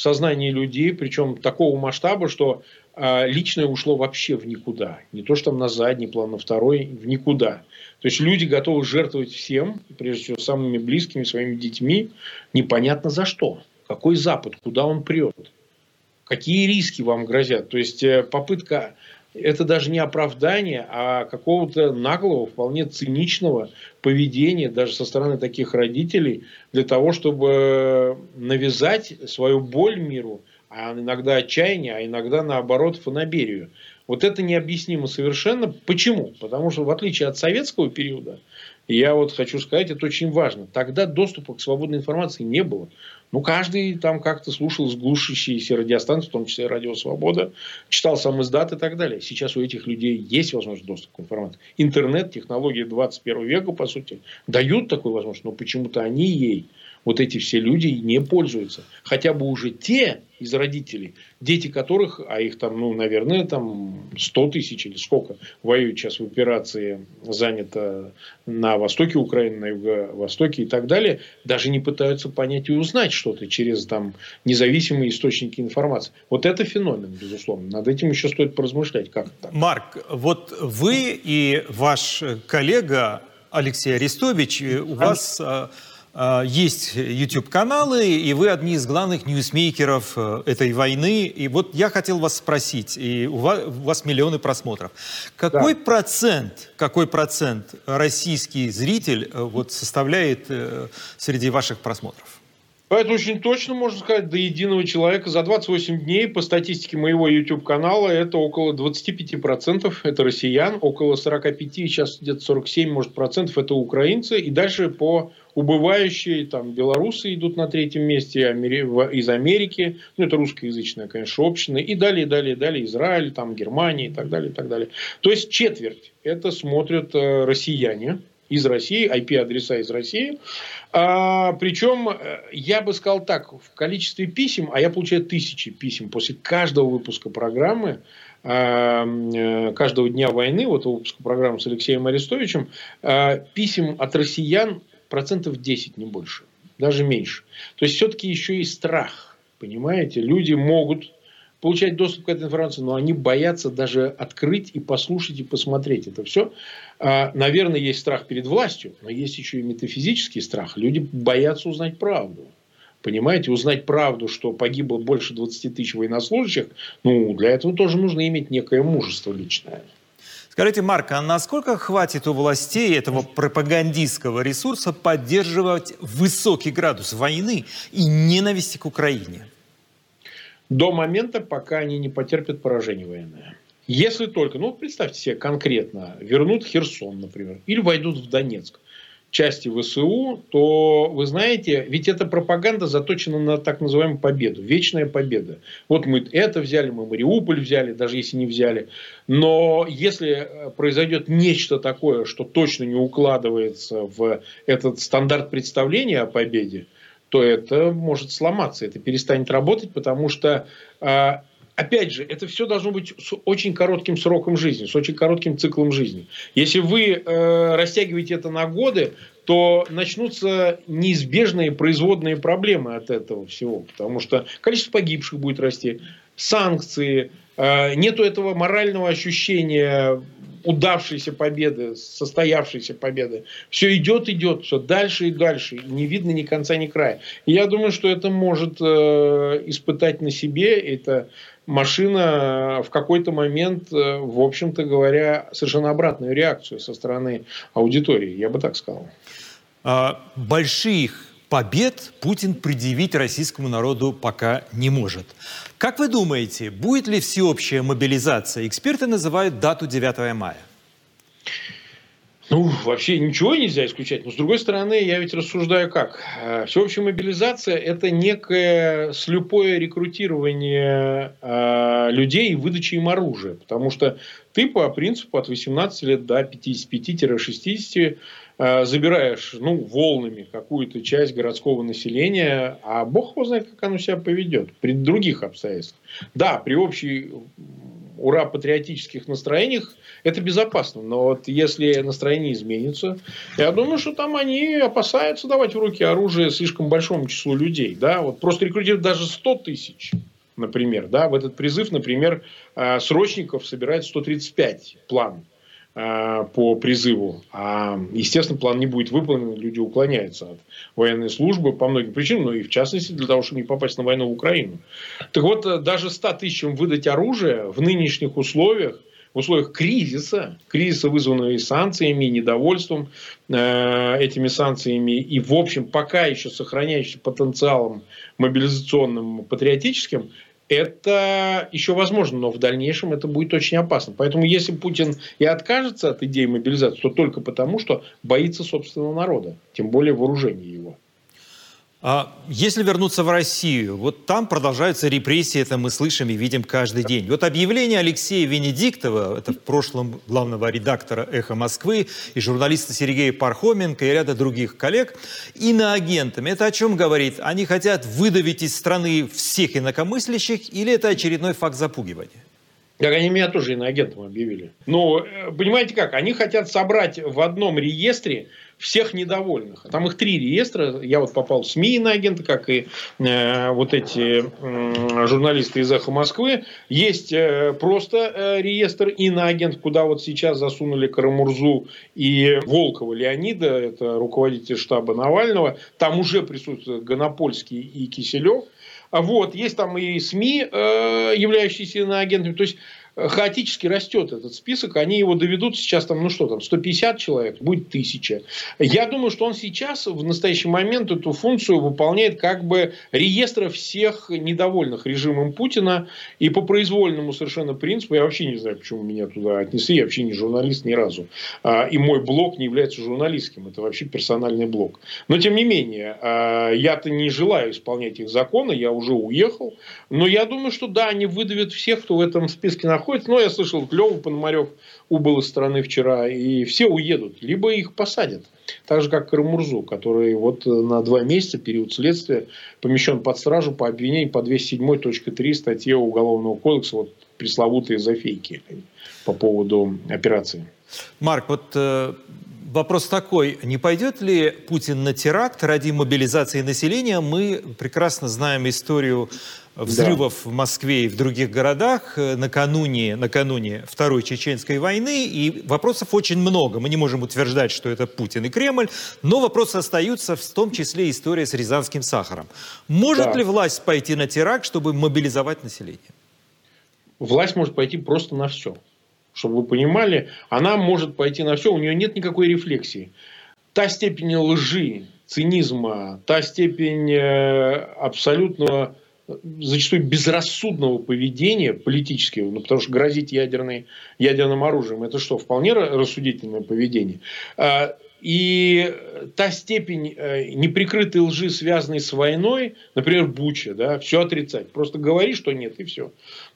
S13: в сознании людей, причем такого масштаба, что а личное ушло вообще в никуда. Не то, что там на задний план, на второй, в никуда. То есть люди готовы жертвовать всем, прежде всего самыми близкими, своими детьми, непонятно за что. Какой Запад, куда он прет, какие риски вам грозят. То есть э, попытка, это даже не оправдание, а какого-то наглого, вполне циничного поведения даже со стороны таких родителей для того, чтобы навязать свою боль миру – а иногда отчаяние, а иногда наоборот фанаберию. Вот это необъяснимо совершенно. Почему? Потому что в отличие от советского периода, я вот хочу сказать, это очень важно. Тогда доступа к свободной информации не было. Ну, каждый там как-то слушал сглушащиеся радиостанции, в том числе Радио Свобода, читал сам издат и так далее. Сейчас у этих людей есть возможность доступа к информации. Интернет, технологии 21 века, по сути, дают такую возможность, но почему-то они ей вот эти все люди не пользуются. Хотя бы уже те из родителей, дети которых, а их там, ну, наверное, там 100 тысяч или сколько воюют сейчас в операции, занято на востоке Украины, на юго-востоке и так далее, даже не пытаются понять и узнать что-то через там независимые источники информации. Вот это феномен, безусловно. Над этим еще стоит поразмышлять, как это.
S1: Марк, вот вы и ваш коллега Алексей Арестович, у вас а, а, есть YouTube-каналы, и вы одни из главных ньюсмейкеров э, этой войны. И вот я хотел вас спросить, и у вас, у вас миллионы просмотров. Какой да. процент, какой процент российский зритель э, вот составляет э, среди ваших просмотров?
S13: Это очень точно можно сказать, до единого человека. За 28 дней, по статистике моего YouTube-канала, это около 25% это россиян, около 45, сейчас где-то 47, может, процентов это украинцы. И дальше по убывающие, там, белорусы идут на третьем месте, из Америки, ну, это русскоязычная, конечно, община, и далее, далее, далее, Израиль, там, Германия и так далее, и так далее. То есть, четверть это смотрят э, россияне, из России, IP-адреса из России. А, причем, э, я бы сказал так, в количестве писем, а я получаю тысячи писем после каждого выпуска программы, а, э, каждого дня войны, вот выпуска программы с Алексеем Арестовичем, а, писем от россиян процентов 10, не больше, даже меньше. То есть, все-таки еще и страх, понимаете? Люди могут получать доступ к этой информации, но они боятся даже открыть и послушать и посмотреть это все. А, наверное, есть страх перед властью, но есть еще и метафизический страх. Люди боятся узнать правду. Понимаете, узнать правду, что погибло больше 20 тысяч военнослужащих, ну, для этого тоже нужно иметь некое мужество личное.
S1: Скажите, Марк, а насколько хватит у властей этого пропагандистского ресурса поддерживать высокий градус войны и ненависти к Украине?
S13: до момента, пока они не потерпят поражение военное. Если только, ну представьте себе конкретно, вернут Херсон, например, или войдут в Донецк, части ВСУ, то вы знаете, ведь эта пропаганда заточена на так называемую победу, вечная победа. Вот мы это взяли, мы Мариуполь взяли, даже если не взяли. Но если э, произойдет нечто такое, что точно не укладывается в этот стандарт представления о победе, то это может сломаться, это перестанет работать, потому что, а, опять же, это все должно быть с очень коротким сроком жизни, с очень коротким циклом жизни. Если вы э, растягиваете это на годы, то начнутся неизбежные производные проблемы от этого всего, потому что количество погибших будет расти, санкции, э, нету этого морального ощущения удавшейся победы, состоявшейся победы. Все идет, идет, все дальше и дальше. И не видно ни конца, ни края. И я думаю, что это может э, испытать на себе. Это машина в какой-то момент, э, в общем-то говоря, совершенно обратную реакцию со стороны аудитории. Я бы так сказал.
S1: А, больших побед Путин предъявить российскому народу пока не может. Как вы думаете, будет ли всеобщая мобилизация? Эксперты называют дату 9 мая.
S13: Ну, вообще ничего нельзя исключать. Но, с другой стороны, я ведь рассуждаю как. Э, всеобщая мобилизация – это некое слепое рекрутирование э, людей и выдача им оружия. Потому что ты по принципу от 18 лет до 55-60 Э, забираешь ну, волнами какую-то часть городского населения, а бог его знает, как оно себя поведет при других обстоятельствах. Да, при общей ура патриотических настроениях это безопасно. Но вот если настроение изменится, я думаю, что там они опасаются давать в руки оружие слишком большому числу людей. Да? Вот просто рекрутировать даже 100 тысяч, например. Да? В этот призыв, например, э, срочников собирает 135 план. Э, по призыву. А, естественно, план не будет выполнен, люди уклоняются от военной службы по многим причинам, но и в частности для того, чтобы не попасть на войну в Украину. Так вот, э, даже 100 тысячам выдать оружие в нынешних условиях, в условиях кризиса, кризиса, вызванного и санкциями, и недовольством э, этими санкциями, и, в общем, пока еще сохраняющим потенциалом мобилизационным, патриотическим, это еще возможно, но в дальнейшем это будет очень опасно. Поэтому если Путин и откажется от идеи мобилизации, то только потому, что боится собственного народа, тем более вооружения его.
S1: А если вернуться в Россию, вот там продолжаются репрессии, это мы слышим и видим каждый день. Вот объявление Алексея Венедиктова, это в прошлом главного редактора «Эхо Москвы», и журналиста Сергея Пархоменко, и ряда других коллег, иноагентами, это о чем говорит? Они хотят выдавить из страны всех инакомыслящих или это очередной факт запугивания?
S13: Так они меня тоже иноагентом объявили. Э, понимаете как, они хотят собрать в одном реестре всех недовольных. Там их три реестра. Я вот попал в СМИ на агента, как и э, вот эти э, журналисты из «Эхо Москвы». Есть э, просто э, реестр иноагент, куда вот сейчас засунули Карамурзу и Волкова Леонида, это руководитель штаба Навального. Там уже присутствуют Гонопольский и Киселев. А вот, есть там и СМИ, э, являющиеся иноагентами. То есть, хаотически растет этот список, они его доведут сейчас там, ну что там, 150 человек, будет 1000. Я думаю, что он сейчас, в настоящий момент, эту функцию выполняет как бы реестра всех недовольных режимом Путина и по произвольному совершенно принципу, я вообще не знаю, почему меня туда отнесли, я вообще не журналист ни разу. А, и мой блог не является журналистским, это вообще персональный блог. Но тем не менее, а, я-то не желаю исполнять их законы, я уже уехал, но я думаю, что да, они выдавят всех, кто в этом списке находится, находится. Но я слышал, Лева Пономарев убыл из страны вчера, и все уедут, либо их посадят. Так же, как Карамурзу, который вот на два месяца, период следствия, помещен под стражу по обвинению по 207.3 статье Уголовного кодекса, вот пресловутые зафейки по поводу операции.
S1: Марк, вот э, вопрос такой, не пойдет ли Путин на теракт ради мобилизации населения? Мы прекрасно знаем историю взрывов да. в Москве и в других городах э, накануне, накануне Второй Чеченской войны. И вопросов очень много. Мы не можем утверждать, что это Путин и Кремль, но вопросы остаются, в том числе история с рязанским сахаром. Может да. ли власть пойти на теракт, чтобы мобилизовать население?
S13: Власть может пойти просто на все. Чтобы вы понимали, она может пойти на все, у нее нет никакой рефлексии. Та степень лжи, цинизма, та степень э, абсолютного зачастую безрассудного поведения политического, ну, потому что грозить ядерной, ядерным оружием, это что, вполне рассудительное поведение. А, и та степень э, неприкрытой лжи, связанной с войной, например, Буча, да, все отрицать. Просто говори, что нет, и все.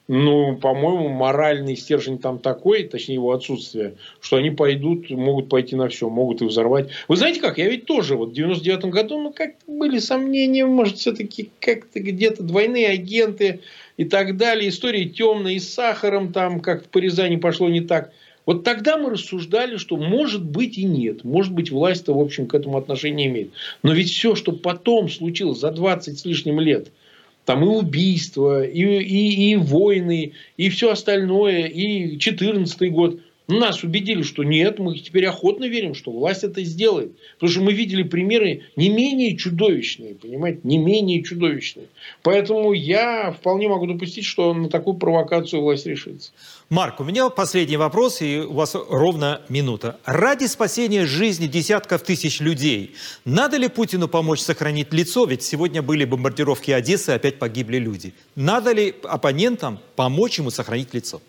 S13: Ну, по-моему, моральный стержень там такой, точнее его отсутствие, что они пойдут, могут пойти на все, могут и взорвать. Вы знаете как, я ведь тоже вот в 99 году, ну, как были сомнения, может, все-таки как-то где-то двойные агенты и так далее. История темная и с сахаром там, как по Рязани пошло не так. Вот тогда мы рассуждали, что может быть и нет. Может быть, власть-то, в общем, к этому отношение имеет. Но ведь все, что потом случилось за 20 с лишним лет – там и убийства, и, и, и войны, и все остальное, и 14 год. Нас убедили, что нет, мы теперь охотно верим, что власть это сделает. Потому что мы видели примеры не менее чудовищные, понимаете, не менее чудовищные. Поэтому я вполне могу допустить, что на такую провокацию власть решится.
S1: Марк, у меня последний вопрос, и у вас ровно минута. Ради спасения жизни десятков тысяч людей, надо ли Путину помочь сохранить лицо? Ведь сегодня были бомбардировки Одессы, опять погибли люди. Надо ли оппонентам помочь ему сохранить лицо?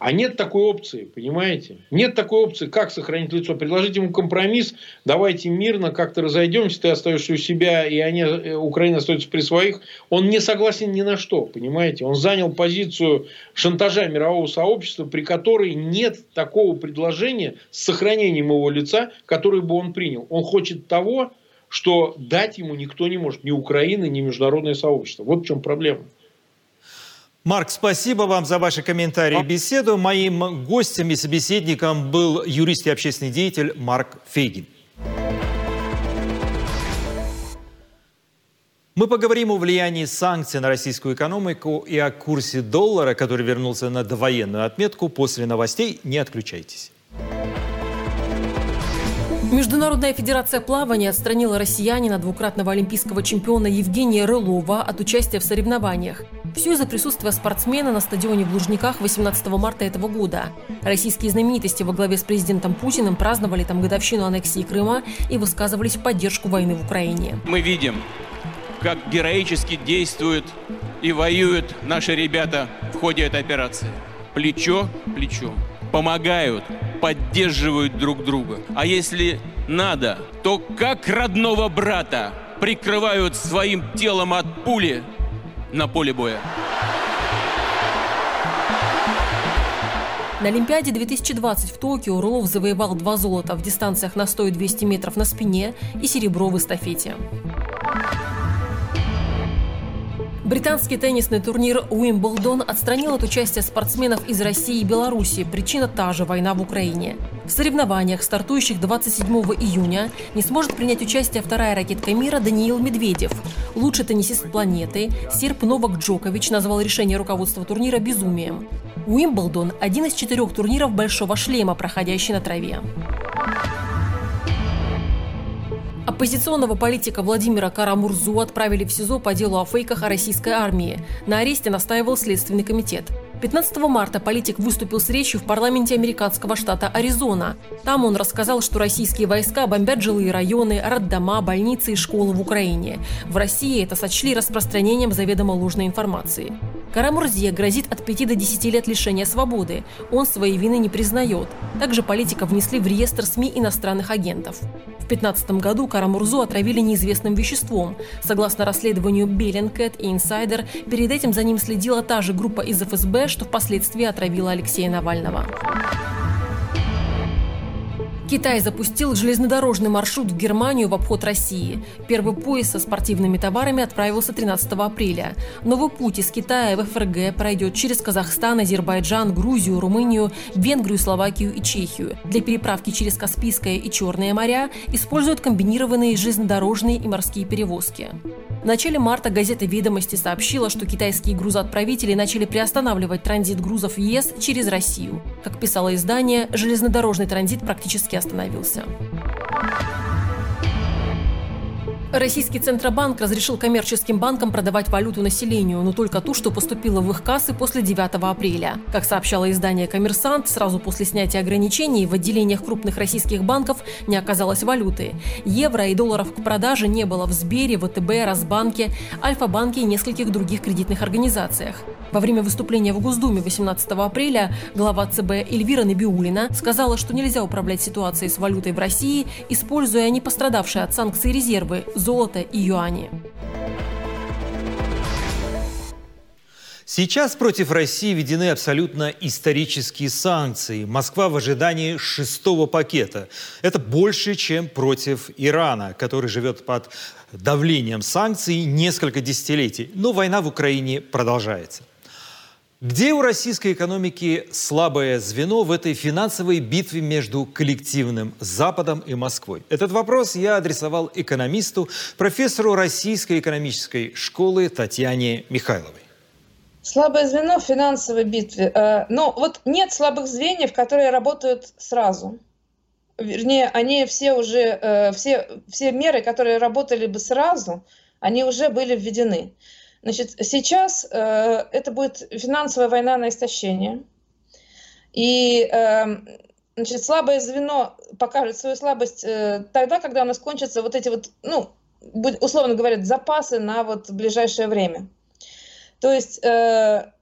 S13: А нет такой опции, понимаете? Нет такой опции, как сохранить лицо. Предложить ему компромисс, давайте мирно как-то разойдемся, ты остаешься у себя, и они, э, Украина остается при своих. Он не согласен ни на что, понимаете? Он занял позицию шантажа мирового сообщества, при которой нет такого предложения с сохранением его лица, которое бы он принял. Он хочет того, что дать ему никто не может, ни Украина, ни международное сообщество. Вот в чем проблема.
S1: Марк, спасибо вам за ваши комментарии и беседу. Моим гостем и собеседником был юрист и общественный деятель Марк Фейгин. Мы поговорим о влиянии санкций на российскую экономику и о курсе доллара, который вернулся на довоенную отметку после новостей. Не отключайтесь.
S14: Международная федерация плавания отстранила россиянина, двукратного олимпийского чемпиона Евгения Рылова от участия в соревнованиях. Все из-за присутствия спортсмена на стадионе в Лужниках 18 марта этого года. Российские знаменитости во главе с президентом Путиным праздновали там годовщину аннексии Крыма и высказывались в поддержку войны в Украине.
S15: Мы видим, как героически действуют и воюют наши ребята в ходе этой операции. Плечо плечо помогают, поддерживают друг друга. А если надо, то как родного брата прикрывают своим телом от пули на поле боя.
S14: На Олимпиаде 2020 в Токио Рулов завоевал два золота в дистанциях на 100 и 200 метров на спине и серебро в эстафете. Британский теннисный турнир Уимблдон отстранил от участия спортсменов из России и Беларуси. Причина та же – война в Украине. В соревнованиях, стартующих 27 июня, не сможет принять участие вторая ракетка мира Даниил Медведев. Лучший теннисист планеты серб Новак Джокович назвал решение руководства турнира безумием. Уимблдон – один из четырех турниров «Большого шлема», проходящий на траве. Оппозиционного политика Владимира Карамурзу отправили в СИЗО по делу о фейках о российской армии. На аресте настаивал Следственный комитет. 15 марта политик выступил с речью в парламенте американского штата Аризона. Там он рассказал, что российские войска бомбят жилые районы, роддома, больницы и школы в Украине. В России это сочли распространением заведомо ложной информации. Кара-Мурзе грозит от 5 до 10 лет лишения свободы. Он своей вины не признает. Также политика внесли в реестр СМИ иностранных агентов. В 2015 году Кара-Мурзу отравили неизвестным веществом. Согласно расследованию Bellingcat и Инсайдер, перед этим за ним следила та же группа из ФСБ, что впоследствии отравила Алексея Навального. Китай запустил железнодорожный маршрут в Германию в обход России. Первый поезд со спортивными товарами отправился 13 апреля. Новый путь из Китая в ФРГ пройдет через Казахстан, Азербайджан, Грузию, Румынию, Венгрию, Словакию и Чехию. Для переправки через Каспийское и Черное моря используют комбинированные железнодорожные и морские перевозки. В начале марта газета «Ведомости» сообщила, что китайские грузоотправители начали приостанавливать транзит грузов ЕС через Россию. Как писало издание, железнодорожный транзит практически остановился. Российский Центробанк разрешил коммерческим банкам продавать валюту населению, но только ту, что поступила в их кассы после 9 апреля. Как сообщало издание «Коммерсант», сразу после снятия ограничений в отделениях крупных российских банков не оказалось валюты. Евро и долларов к продаже не было в Сбере, ВТБ, Росбанке, Альфа-банке и нескольких других кредитных организациях. Во время выступления в Госдуме 18 апреля глава ЦБ Эльвира Набиулина сказала, что нельзя управлять ситуацией с валютой в России, используя не пострадавшие от санкций резервы золото и юани.
S1: Сейчас против России введены абсолютно исторические санкции. Москва в ожидании шестого пакета. Это больше, чем против Ирана, который живет под давлением санкций несколько десятилетий. Но война в Украине продолжается. Где у российской экономики слабое звено в этой финансовой битве между коллективным Западом и Москвой? Этот вопрос я адресовал экономисту, профессору Российской экономической школы Татьяне Михайловой.
S2: Слабое звено в финансовой битве. Э, но вот нет слабых звеньев, которые работают сразу. Вернее, они все уже, э, все, все меры, которые работали бы сразу, они уже были введены. Значит, сейчас э, это будет финансовая война на истощение. И э, значит, слабое звено покажет свою слабость э, тогда, когда у нас кончатся вот эти вот, ну, условно говоря, запасы на вот ближайшее время. То есть, э,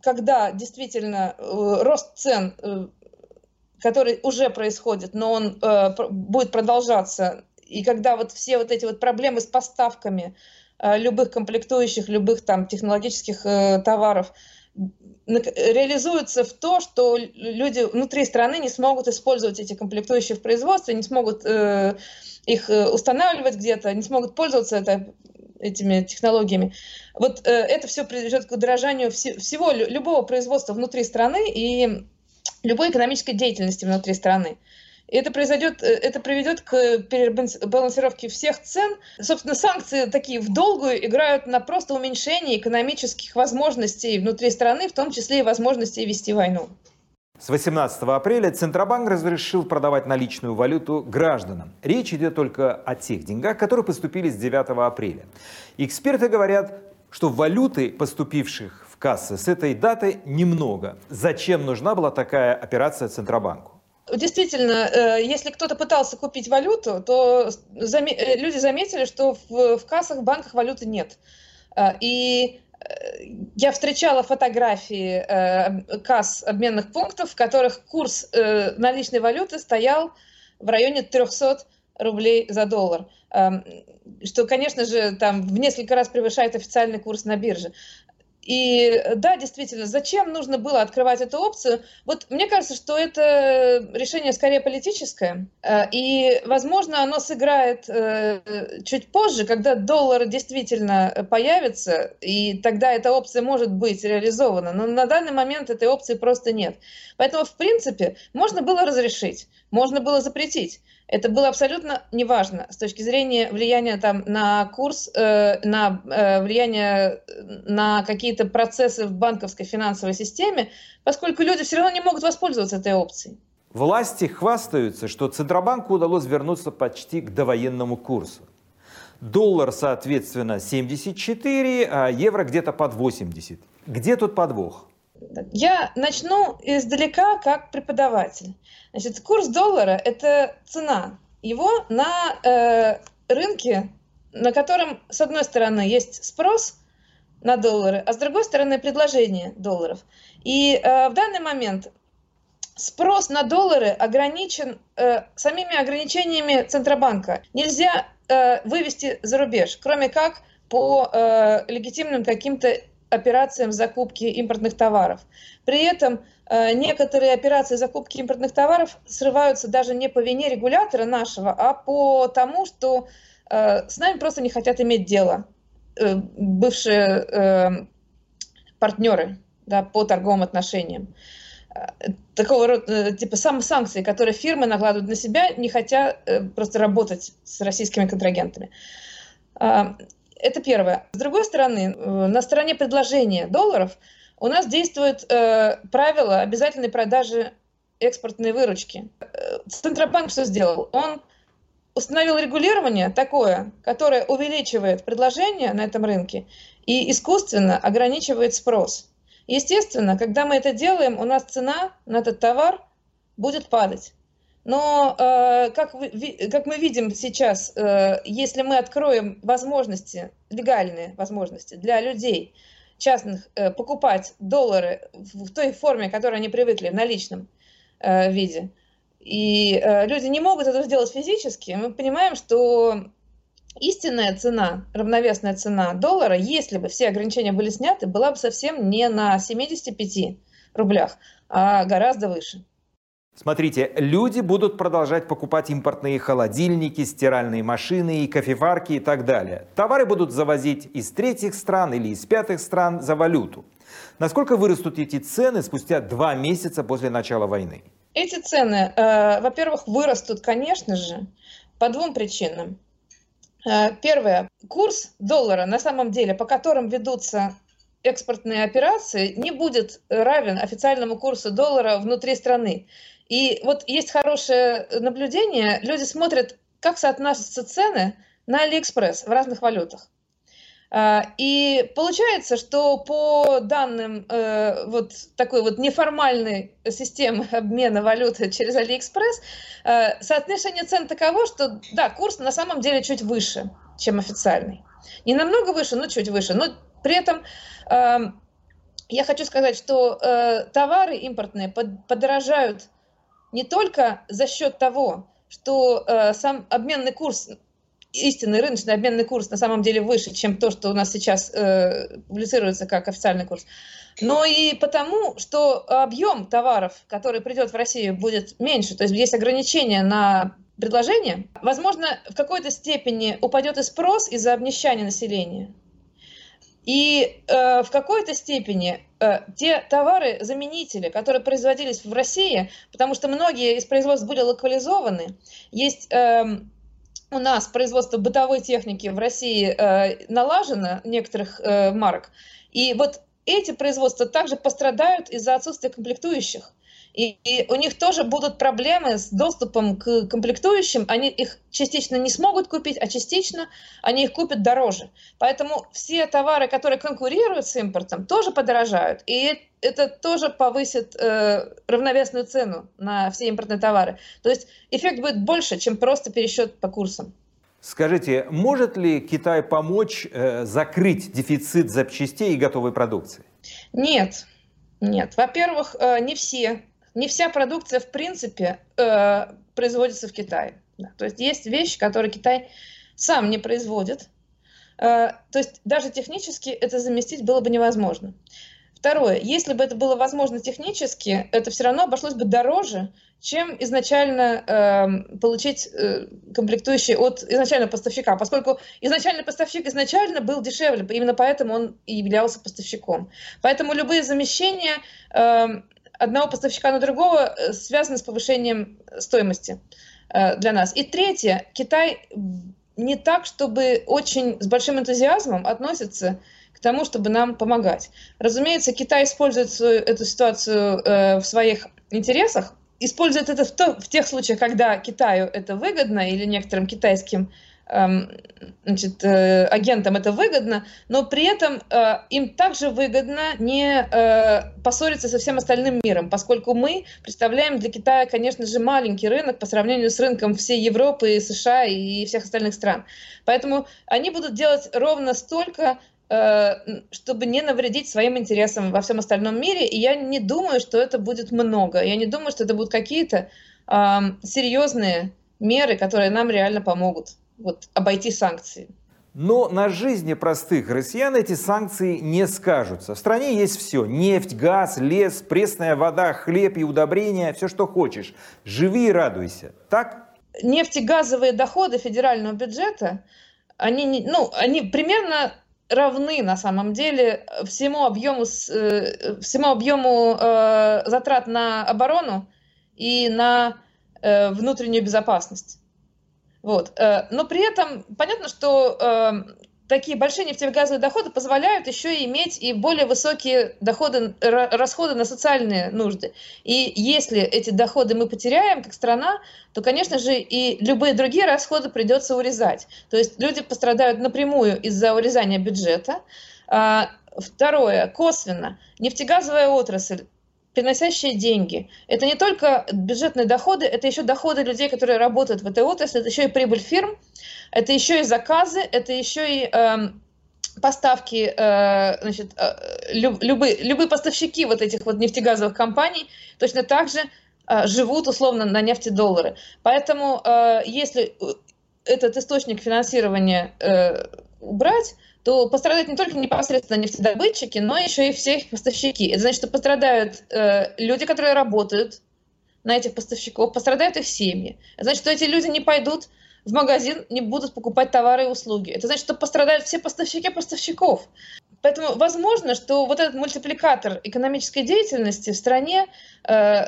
S2: когда действительно э, рост цен, э, который уже происходит, но он э, будет продолжаться, и когда вот все вот эти вот проблемы с поставками, любых комплектующих, любых там технологических э, товаров реализуется в то, что люди внутри страны не смогут использовать эти комплектующие в производстве, не смогут э, их э, устанавливать где-то, не смогут пользоваться это, этими технологиями. Вот э, это все приведет к удорожанию вс всего любого производства внутри страны и любой экономической деятельности внутри страны. Это произойдет, э, это приведет к перебалансировке всех цен. Собственно, санкции такие в долгую играют на просто уменьшение экономических возможностей внутри страны, в том числе и возможностей вести войну.
S1: С 18 апреля Центробанк разрешил продавать наличную валюту гражданам. Речь идет только о тех деньгах, которые поступили с 9 апреля. Эксперты говорят, что валюты, поступивших в кассы с этой даты, немного. Зачем нужна была такая операция Центробанку?
S2: Действительно, э, если кто-то пытался купить валюту, то э, люди заметили, что в, кассах, в банках валюты нет. Э, и я встречала фотографии касс обменных пунктов, в которых курс наличной валюты стоял в районе 300 рублей за доллар, эм, что, конечно же, там в несколько раз превышает официальный курс на бирже. И да, действительно, зачем нужно было открывать эту опцию? Вот мне кажется, что это решение скорее политическое, э, и, возможно, оно сыграет э, чуть позже, когда доллар действительно появится, и тогда эта опция может быть реализована. Но на данный момент этой опции просто нет. Поэтому, в принципе, можно было разрешить, можно было запретить. Это было абсолютно неважно с точки зрения влияния там, на курс, э, на э, влияние на какие-то процессы в банковской финансовой системе, поскольку люди все равно не могут воспользоваться этой опцией.
S1: Власти хвастаются, что Центробанку удалось вернуться почти к довоенному курсу. Доллар, соответственно, 74, а евро где-то под 80. Где тут подвох?
S2: Я начну издалека как преподаватель. Значит, курс доллара – это цена его на э, рынке, на котором, с одной стороны, есть спрос на доллары, а с другой стороны, предложение долларов. И э, в данный момент спрос на доллары ограничен э, самими ограничениями Центробанка. Нельзя э, вывести за рубеж, кроме как по э, легитимным каким-то операциям закупки импортных товаров. При этом э, некоторые операции закупки импортных товаров срываются даже не по вине регулятора нашего, а по тому, что э, с нами просто не хотят иметь дело э, бывшие партнеры да, по торговым отношениям такого рода, типа сам санкции, которые фирмы накладывают на себя, не хотя просто работать с российскими контрагентами. Это первое. С другой стороны, э, на стороне предложения долларов у нас действует э, правило обязательной продажи экспортной выручки. Э, Центробанк что сделал? Он установил регулирование такое, которое увеличивает предложение на этом рынке и искусственно ограничивает спрос. Естественно, когда мы это делаем, у нас цена на этот товар будет падать. Но э, как, вы, как мы видим сейчас, э, если мы откроем возможности, легальные возможности для людей частных э, покупать доллары в, той форме, которой они привыкли, в наличном виде, и люди не могут это сделать физически, мы понимаем, что истинная цена, равновесная цена доллара, если бы все ограничения были сняты, была бы совсем не на 75 рублях, а гораздо выше.
S1: Смотрите, люди будут продолжать покупать импортные холодильники, стиральные машины и кофеварки и так далее. Товары будут завозить из третьих стран или из пятых стран за валюту. Насколько вырастут эти цены спустя два месяца после начала войны?
S2: Эти цены, э, во-первых, вырастут, конечно же, по двум причинам. Э, первое. Курс доллара, на самом деле, по которым ведутся экспортные операции, не будет равен официальному курсу доллара внутри страны. И вот есть хорошее наблюдение, люди смотрят, как соотносятся цены на Алиэкспресс в разных валютах. А, и получается, что по данным э, вот такой вот неформальной системы обмена валюты через Алиэкспресс, э, соотношение цен таково, что да, курс на самом деле чуть выше, чем официальный. Не намного выше, но чуть выше. Но при этом эм, я хочу сказать, что э, товары импортные подорожают не только за счет того, что э, сам обменный курс, истинный рыночный обменный курс на самом деле выше, чем то, что у нас сейчас э, публицируется как официальный курс, но и потому, что объем товаров, который придет в Россию, будет меньше. То есть есть ограничения на предложение. Возможно, в какой-то степени упадет и спрос из-за обнищания населения. И э, в какой-то степени э, те товары-заменители, которые производились в России, потому что многие из производств были локализованы, есть э, у нас производство бытовой техники в России э, налажено некоторых э, марок, и вот эти производства также пострадают из-за отсутствия комплектующих. И, и у них тоже будут проблемы с доступом к комплектующим. Они их частично не смогут купить, а частично они их купят дороже. Поэтому все товары, которые конкурируют с импортом, тоже подорожают. И это тоже повысит э, равновесную цену на все импортные товары. То есть эффект будет больше, чем просто пересчет по курсам.
S1: Скажите, может ли Китай помочь э, закрыть дефицит запчастей и готовой продукции?
S2: Нет, нет. Во-первых, э, не все не вся продукция, в принципе, э, производится в Китае. Да, то есть есть вещи, которые Китай сам не производит. Э, то есть даже технически это заместить было бы невозможно. Второе, если бы это было возможно технически, это все равно обошлось бы дороже, чем изначально э, получить э, комплектующие от изначального поставщика, поскольку изначальный поставщик изначально был дешевле, именно поэтому он и являлся поставщиком. Поэтому любые замещения э, одного поставщика на другого э, связаны с повышением стоимости э, для нас. И третье, Китай не так, чтобы очень с большим энтузиазмом относится к тому, чтобы нам помогать. Разумеется, Китай использует свою, эту ситуацию э, в своих интересах, использует это в, то, в тех случаях, когда Китаю это выгодно или некоторым китайским значит, э, агентам это выгодно, но при этом э, им также выгодно не э, поссориться со всем остальным миром, поскольку мы представляем для Китая, конечно же, маленький рынок по сравнению с рынком всей Европы, США и всех остальных стран. Поэтому они будут делать ровно столько, чтобы не навредить своим интересам во всем остальном мире. И я не думаю, что это будет много. Я не думаю, что это будут какие-то э, серьезные меры, которые нам реально помогут вот, обойти санкции.
S1: Но на жизни простых россиян эти санкции не скажутся. В стране есть все. Нефть, газ, лес, пресная вода, хлеб и удобрения. Все, что хочешь. Живи и радуйся. Так?
S2: Нефтегазовые доходы федерального бюджета, они, ну, они примерно равны на самом деле всему объему, э, всему объему э, затрат на оборону и на э, внутреннюю безопасность. Вот. Но при этом понятно, что такие большие нефтегазовые доходы позволяют еще и иметь и более высокие доходы, расходы на социальные нужды. И если эти доходы мы потеряем как страна, то, конечно же, и любые другие расходы придется урезать. То есть люди пострадают напрямую из-за урезания бюджета. А, второе, косвенно, нефтегазовая отрасль приносящие деньги. Это не только бюджетные доходы, это еще доходы людей, которые работают в этой отрасли, это еще и прибыль фирм, это еще и заказы, это еще и э, поставки, э, значит, э, люб, любые, любые поставщики вот этих вот нефтегазовых компаний точно так же э, живут условно на нефтедоллары. Поэтому э, если этот источник финансирования э, убрать, то пострадают не только непосредственно нефтедобытчики, но еще и все их поставщики. Это значит, что пострадают э, люди, которые работают на этих поставщиков, пострадают их семьи. Это значит, что эти люди не пойдут в магазин, не будут покупать товары и услуги. Это значит, что пострадают все поставщики поставщиков. Поэтому возможно, что вот этот мультипликатор экономической деятельности в стране, э,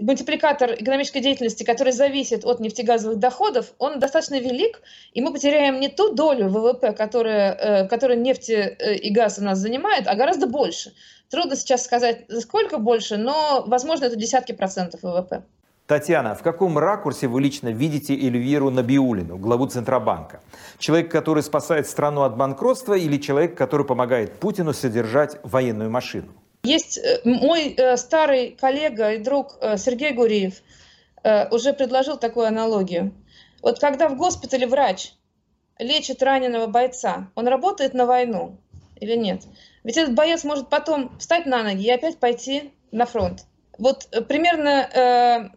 S2: мультипликатор экономической деятельности, который зависит от нефтегазовых доходов, он достаточно велик, и мы потеряем не ту долю ВВП, которая, э, которую нефть э, и газ у нас занимает, а гораздо больше. Трудно сейчас сказать, за сколько больше, но, возможно, это десятки процентов ВВП.
S1: Татьяна, в каком ракурсе вы лично видите Эльвиру Набиулину, главу Центробанка? Человек, который спасает страну от банкротства или человек, который помогает Путину содержать военную машину?
S2: Есть э, мой э, старый коллега и друг э, Сергей Гуриев уже предложил такую аналогию. Вот когда в госпитале врач лечит раненого бойца, он работает на войну или нет? Ведь этот боец может потом встать на ноги и опять пойти на фронт. Вот примерно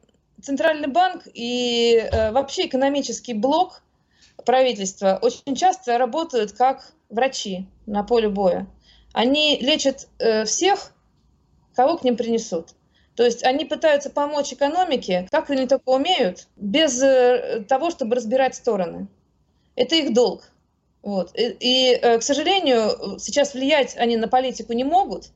S2: Центральный банк и э, вообще экономический блок правительства очень часто работают как врачи на поле боя. Они лечат э, всех, кого к ним принесут. То есть они пытаются помочь экономике, как они только умеют, без э, того, чтобы разбирать стороны. Это их долг. Вот. И, и, к сожалению, сейчас влиять они на политику не могут,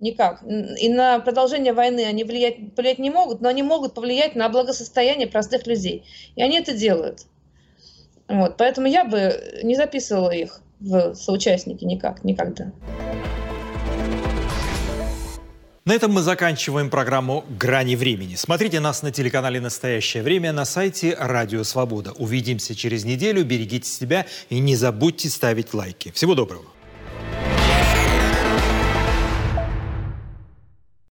S2: Никак. И на продолжение войны они влиять, повлиять не могут, но они могут повлиять на благосостояние простых людей. И они это делают. Вот. Поэтому я бы не записывала их в соучастники никак, никогда.
S1: На этом мы заканчиваем программу «Грани времени». Смотрите нас на телеканале «Настоящее время» на сайте «Радио Свобода». Увидимся через неделю. Берегите себя и не забудьте ставить лайки. Всего доброго.